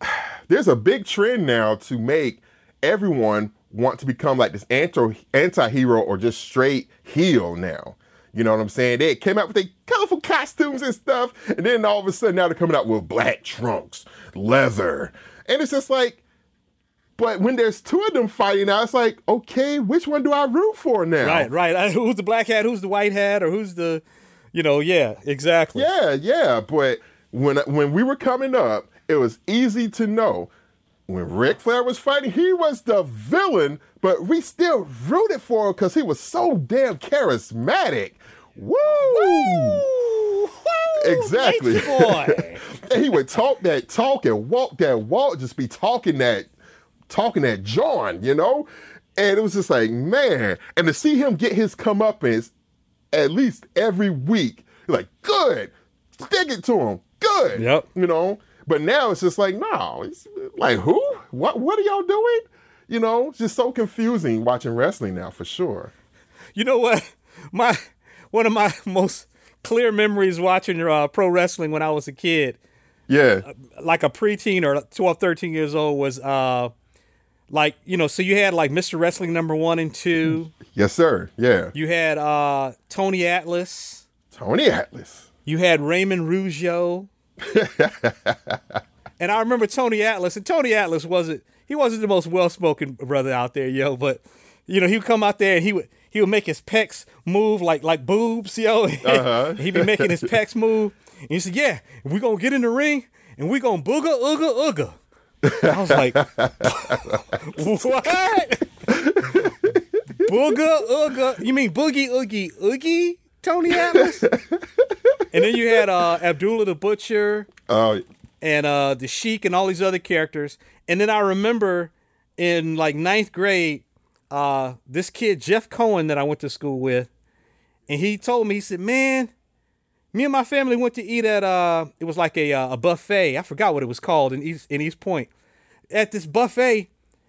(sighs) There's a big trend now to make everyone want to become like this anti anti-hero or just straight heel now. You know what I'm saying? They came out with their colorful costumes and stuff, and then all of a sudden now they're coming out with black trunks, leather. And it's just like, but when there's two of them fighting out, it's like, okay, which one do I root for now? Right, right. I- Who's the black hat? Who's the white hat? Or who's the, you know? Yeah, exactly. Yeah, yeah. But when when we were coming up, it was easy to know when Ric Flair was fighting, he was the villain, but we still rooted for him because he was so damn charismatic. Woo! Woo! Woo! Exactly. Boy. (laughs) And he would talk that talk and walk that walk, just be talking that talking that John, you know? And it was just like, man. And to see him get his comeuppance at least every week, like, good. Stick it to him. Good. Yep. You know? But now it's just like, no. It's like, who? What what are y'all doing? You know, it's just so confusing watching wrestling now for sure. You know what? My one of my (laughs) most clear memories watching uh, pro wrestling when I was a kid, Yeah. like a preteen or 12, 13 years old, was uh, like you know. So you had like Mr. Wrestling number one and two. Yes, sir. Yeah. You had uh, Tony Atlas. Tony Atlas. You had Raymond Rougeau. (laughs) and I remember Tony Atlas, and Tony Atlas wasn't he wasn't the most well spoken brother out there, yo, but you know, he would come out there and he would he would make his pecs move like like boobs, yo. (laughs) Uh-huh. He'd be making his pecs move. And he said, Yeah, we're gonna get in the ring and we're gonna booga ooga ooga. I was like, (laughs) What? booga ooga. You mean boogie oogie oogie, Tony Atlas? and then you had uh Abdullah the Butcher Oh, and uh the Sheik and all these other characters. And then I remember in like ninth grade, uh this kid Jeff Cohen that I went to school with, and he told me he said, "Man, me and my family went to eat at uh it was like a uh, a buffet. I forgot what it was called in East in East Point. At this buffet,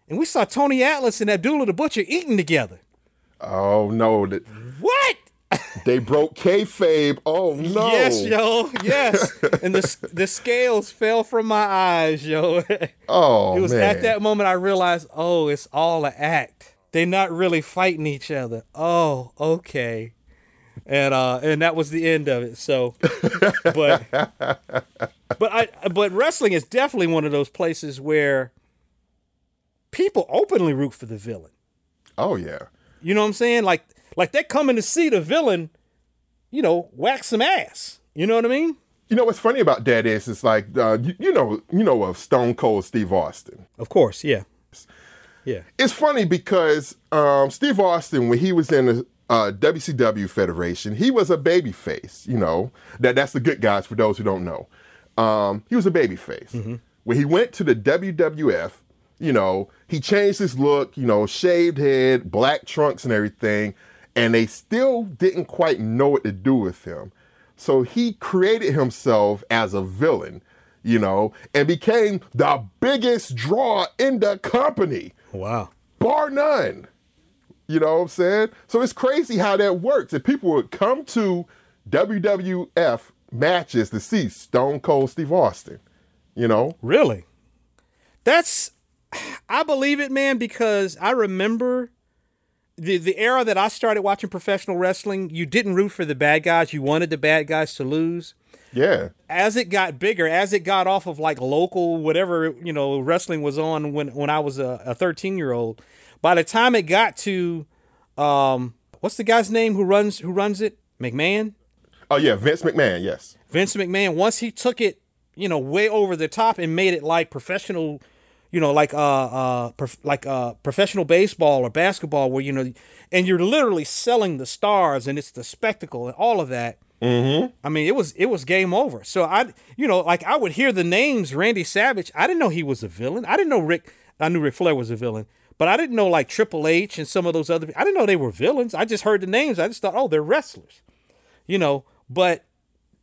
and we saw Tony Atlas and Abdullah the Butcher eating together. oh no. What? They broke kayfabe. Oh no. Yes, yo. Yes. (laughs) and the the scales fell from my eyes, yo. (laughs) Oh It was man. at that moment I realized, oh, it's all an act. They're not really fighting each other. Oh, okay. And uh and that was the end of it. So but but I but wrestling is definitely one of those places where people openly root for the villain. Oh yeah. You know what I'm saying? Like like they're coming to see the villain, you know, whack some ass. You know what I mean? You know what's funny about that is it's like uh, you, you know you know of Stone Cold Steve Austin. Of course, yeah. Yeah. It's funny because um, Steve Austin when he was in the uh, WCW Federation, he was a baby face. You know that that's the good guys for those who don't know. Um, he was a baby face. When he went to the WWF, you know he changed his look. You know, shaved head, black trunks, and everything, and they still didn't quite know what to do with him. So he created himself as a villain, you know, and became the biggest draw in the company, Wow. bar none. You know what I'm saying? So it's crazy how that works. If people would come to WWF matches to see Stone Cold Steve Austin, you know? Really? That's I believe it, man, because I remember the the era that I started watching professional wrestling, you didn't root for the bad guys, you wanted the bad guys to lose. Yeah. As it got bigger, as it got off of like local whatever, you know, wrestling was on when when I was a 13 year old, by the time it got to um what's the guy's name who runs who runs it? McMahon? Oh yeah, Vince McMahon, yes. Vince McMahon, once he took it, you know, way over the top and made it like professional, you know, like uh uh prof- like uh professional baseball or basketball, where you know, and you're literally selling the stars and it's the spectacle and all of that. Mm-hmm. I mean, it was it was game over. So I, you know, like I would hear the names Randy Savage. I didn't know he was a villain. I didn't know Ric. I knew Ric Flair was a villain, but I didn't know like Triple H and some of those other. I didn't know they were villains. I just heard the names. I just thought, oh, they're wrestlers, you know. But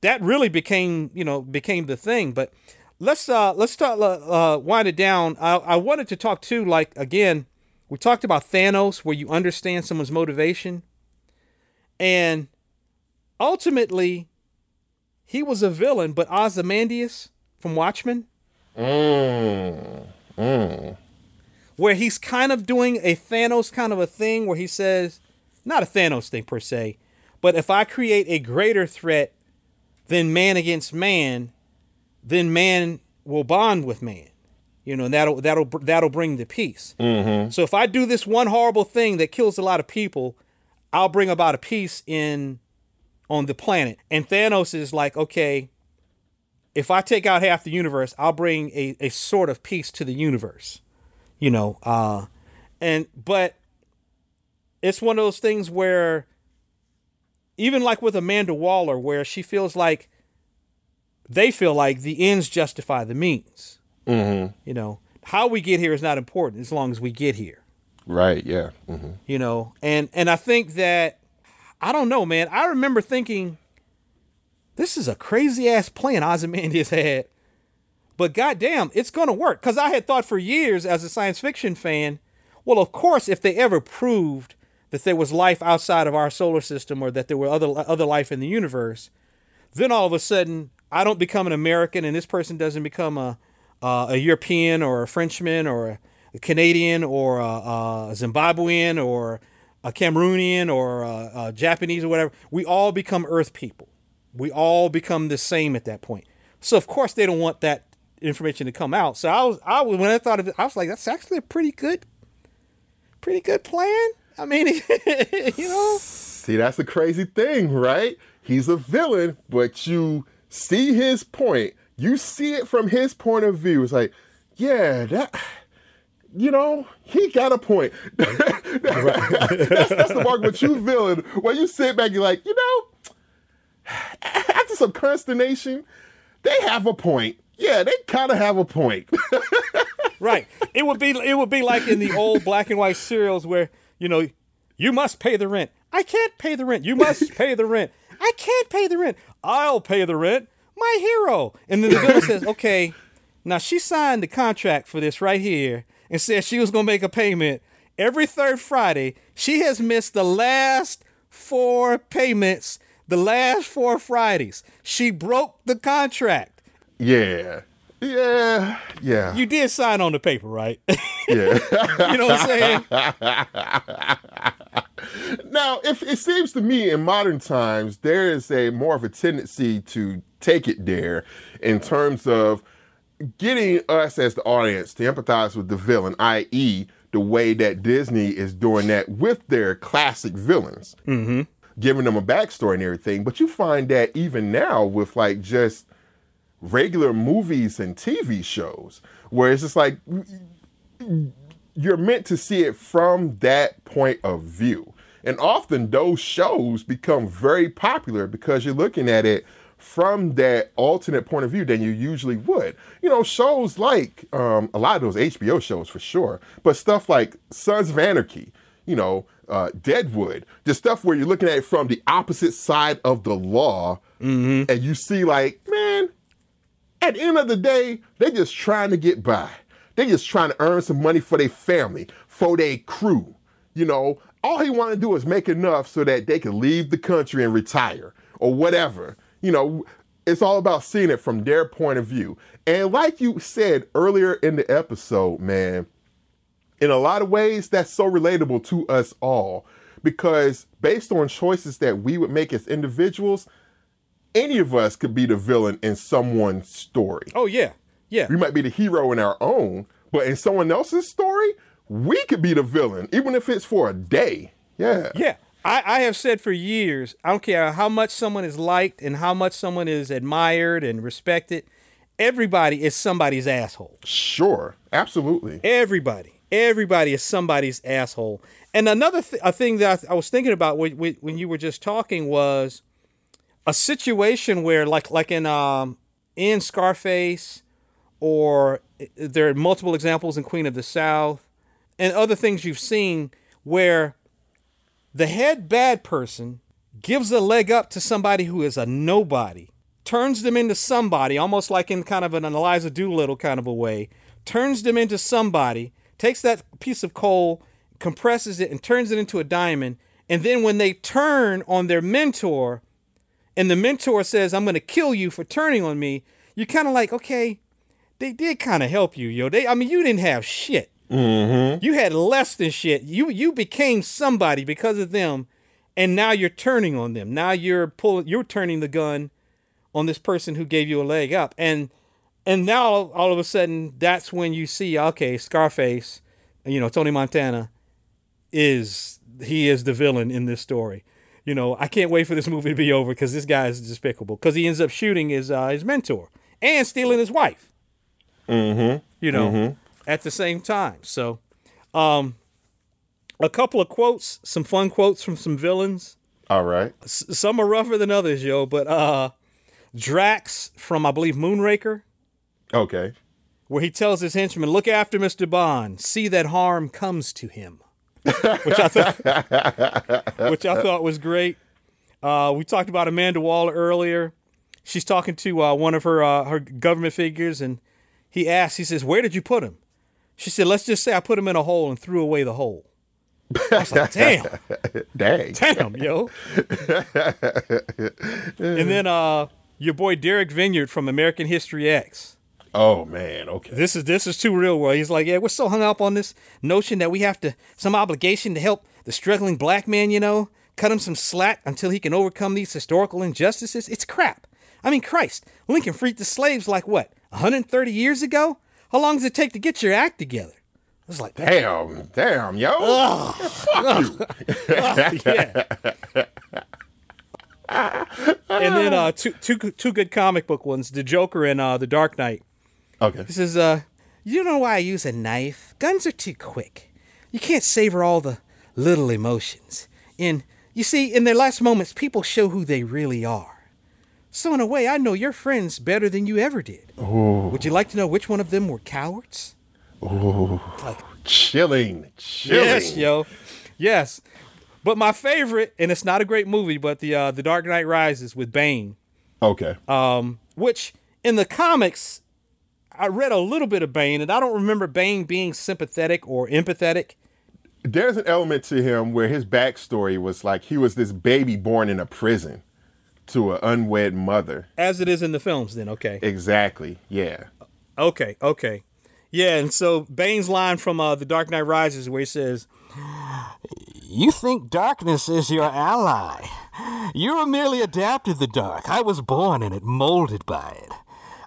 that really became you know became the thing but let's uh let's start uh, uh wind it down I, I wanted to talk too like again we talked about thanos where you understand someone's motivation and ultimately he was a villain but ozymandias from watchmen Mm. Mm. Where he's kind of doing a thanos kind of a thing where he says not a thanos thing per se but if i create a greater threat than man against man, then man will bond with man. You know, and that'll that'll that'll bring the peace. Mm-hmm. So if I do this one horrible thing that kills a lot of people, I'll bring about a peace in on the planet. And Thanos is like, okay, if I take out half the universe, I'll bring a, a sort of peace to the universe. You know, uh and but it's one of those things where even like with Amanda Waller, where she feels like they feel like the ends justify the means. Mm-hmm. You know, how we get here is not important as long as we get here. Right. Yeah. hmm you know and and i think that i don't know man i remember thinking this is a crazy ass plan ozymandias (laughs) had but goddamn it's gonna work because i had thought for years as a science fiction fan well of course if they ever proved that there was life outside of our solar system or that there were other other life in the universe then all of a sudden i don't become an american and this person doesn't become a uh, a european or a frenchman or a a Canadian or a, a Zimbabwean or a Cameroonian or a, a Japanese or whatever, we all become Earth people. We all become the same at that point. So of course they don't want that information to come out. So I was, I was when I thought of it, I was like, that's actually a pretty good, pretty good plan. I mean, (laughs) you know, See, that's the crazy thing, right? He's a villain, but you see his point. You see it from his point of view. It's like, yeah, that you know, he got a point. (laughs) that's, that's the mark with you villain. When you sit back, you're like, you know, after some consternation, they have a point. Yeah, they kind of have a point. (laughs) right? It would be, it would be like in the old black and white serials where you know, you must pay the rent. I can't pay the rent. You must (laughs) pay the rent. I can't pay the rent. I'll pay the rent. My hero. And then the villain says, (laughs) okay, now she signed the contract for this right here and said she was going to make a payment every third Friday. She has missed the last four payments, the last four Fridays. She broke the contract. Yeah. Yeah. Yeah. You did sign on the paper, right? (laughs) yeah. you know what I'm saying? Now, if it seems to me in modern times, there is a more of a tendency to take it there in terms of getting us as the audience to empathize with the villain, i.e., the way that Disney is doing that with their classic villains, mm-hmm. giving them a backstory and everything. But you find that even now with like just regular movies and TV shows, where it's just like you're meant to see it from that point of view. And often those shows become very popular because you're looking at it from that alternate point of view than you usually would. You know, shows like um, a lot of those HBO shows for sure, but stuff like Sons of Anarchy, you know, uh, Deadwood, the stuff where you're looking at it from the opposite side of the law, and you see like, man, at the end of the day, they're just trying to get by. They're just trying to earn some money for their family, for their crew. You know, all he wanted to do is make enough so that they could leave the country and retire or whatever. You know, it's all about seeing it from their point of view. And like you said earlier in the episode, man, in a lot of ways, that's so relatable to us all because based on choices that we would make as individuals, any of us could be the villain in someone's story. Oh yeah, yeah. We might be the hero in our own, but in someone else's story, we could be the villain, even if it's for a day. Yeah. Yeah. I, I have said for years, I don't care how much someone is liked and how much someone is admired and respected, everybody is somebody's asshole. Sure. Absolutely. Everybody. Everybody is somebody's asshole. And another th- a thing that I, I was thinking about when, when when you were just talking was a situation where, like, like in um, in Scarface, or there are multiple examples in Queen of the South, and other things you've seen where the head bad person gives a leg up to somebody who is a nobody, turns them into somebody, almost like in kind of an Eliza Doolittle kind of a way, turns them into somebody, takes that piece of coal, compresses it, and turns it into a diamond. And then when they turn on their mentor, and the mentor says, I'm going to kill you for turning on me, you're kind of like, okay, they did kind of help you, yo. They, I mean, you didn't have shit. Mm-hmm. You had less than shit. You you became somebody because of them, and now you're turning on them. Now you're pulling. You're turning the gun on this person who gave you a leg up, and and now all of a sudden that's when you see okay, Scarface, you know Tony Montana, is he is the villain in this story. You know I can't wait for this movie to be over because this guy is despicable because he ends up shooting his uh, his mentor and stealing his wife. Mm-hmm. You know at the same time. So, um, a couple of quotes, some fun quotes from some villains. All right. S- some are rougher than others, yo. But uh, Drax from I believe Moonraker, Okay. where he tells his henchman, "Look after Mister Bond. See that harm comes to him." Which I thought, which I thought was great. Uh, we talked about Amanda Waller earlier. She's talking to uh, one of her uh, her government figures, and he asks, he says, "Where did you put him?" She said, "Let's just say I put him in a hole and threw away the hole." I was like, (laughs) "Damn, Dang. damn, yo." and then uh, your boy Derek Vinyard from American History X. Oh man. Okay. This is this is too real. Where he's like, yeah, we're so hung up on this notion that we have to some obligation to help the struggling black man. You know, cut him some slack until he can overcome these historical injustices. It's crap. I mean, Christ, Lincoln freed the slaves like what 130 years ago. How long does it take to get your act together? I was like, Damn. Damn, yo. Fuck you. (laughs) yeah. and then uh, two, two, two good comic book ones: The Joker and uh, The Dark Knight. Okay. This is uh you know why I use a knife? Guns are too quick. You can't savor all the little emotions. And you see, in their last moments, people show who they really are. So in a way, I know your friends better than you ever did. Would you like to know which one of them were cowards? Like, Chilling. Chilling. yes, yo. Yes. But my favorite, and it's not a great movie, but the uh, the Dark Knight Rises with Bane. Okay. um, which in the comics, I read a little bit of Bane, and I don't remember Bane being sympathetic or empathetic. There's an element to him where his backstory was like he was this baby born in a prison to an unwed mother. As it is in the films, then okay, Exactly. Yeah. okay, okay, yeah. And so Bane's line from uh, The Dark Knight Rises, where he says, "You think darkness is your ally? You are merely adapted the dark. I was born in it, molded by it.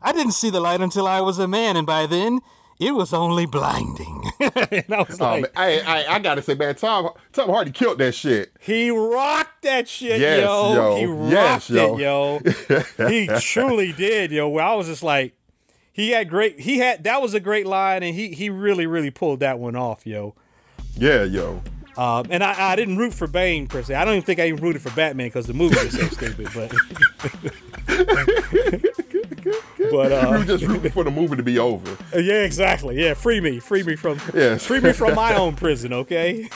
I didn't see the light until I was a man, and by then." It was only blinding. (laughs) I was Oh, like, I, I I gotta say, man, Tom Tom Hardy killed that shit. He rocked that shit, Yes, yo. yo. He rocked Yes, it, yo. (laughs) he truly did, yo. Where I was just like, he had great. He had that was a great line, and he he really really pulled that one off, yo. Yeah, yo. Um, and I, I didn't root for Bane per se. I don't even think I even rooted for Batman because the movie was so stupid. But (laughs) but We uh, (laughs) were just rooting for the movie to be over. yeah, exactly. Yeah, free me, free me from Yes. free me from my own prison, okay?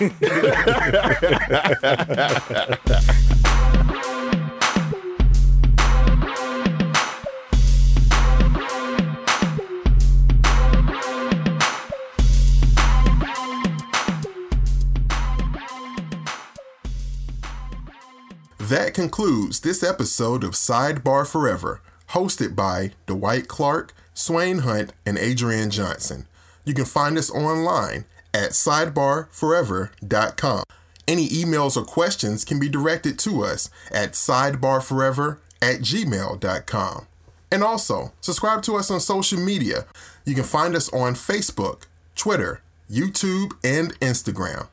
That concludes this episode of Sidebar Forever, hosted by Dwight Clark, Swain Hunt, and Adrian Johnson. You can find us online at sidebarforever.com. Any emails or questions can be directed to us at sidebarforever at gmail.com. And also, subscribe to us on social media. You can find us on Facebook, Twitter, YouTube, and Instagram.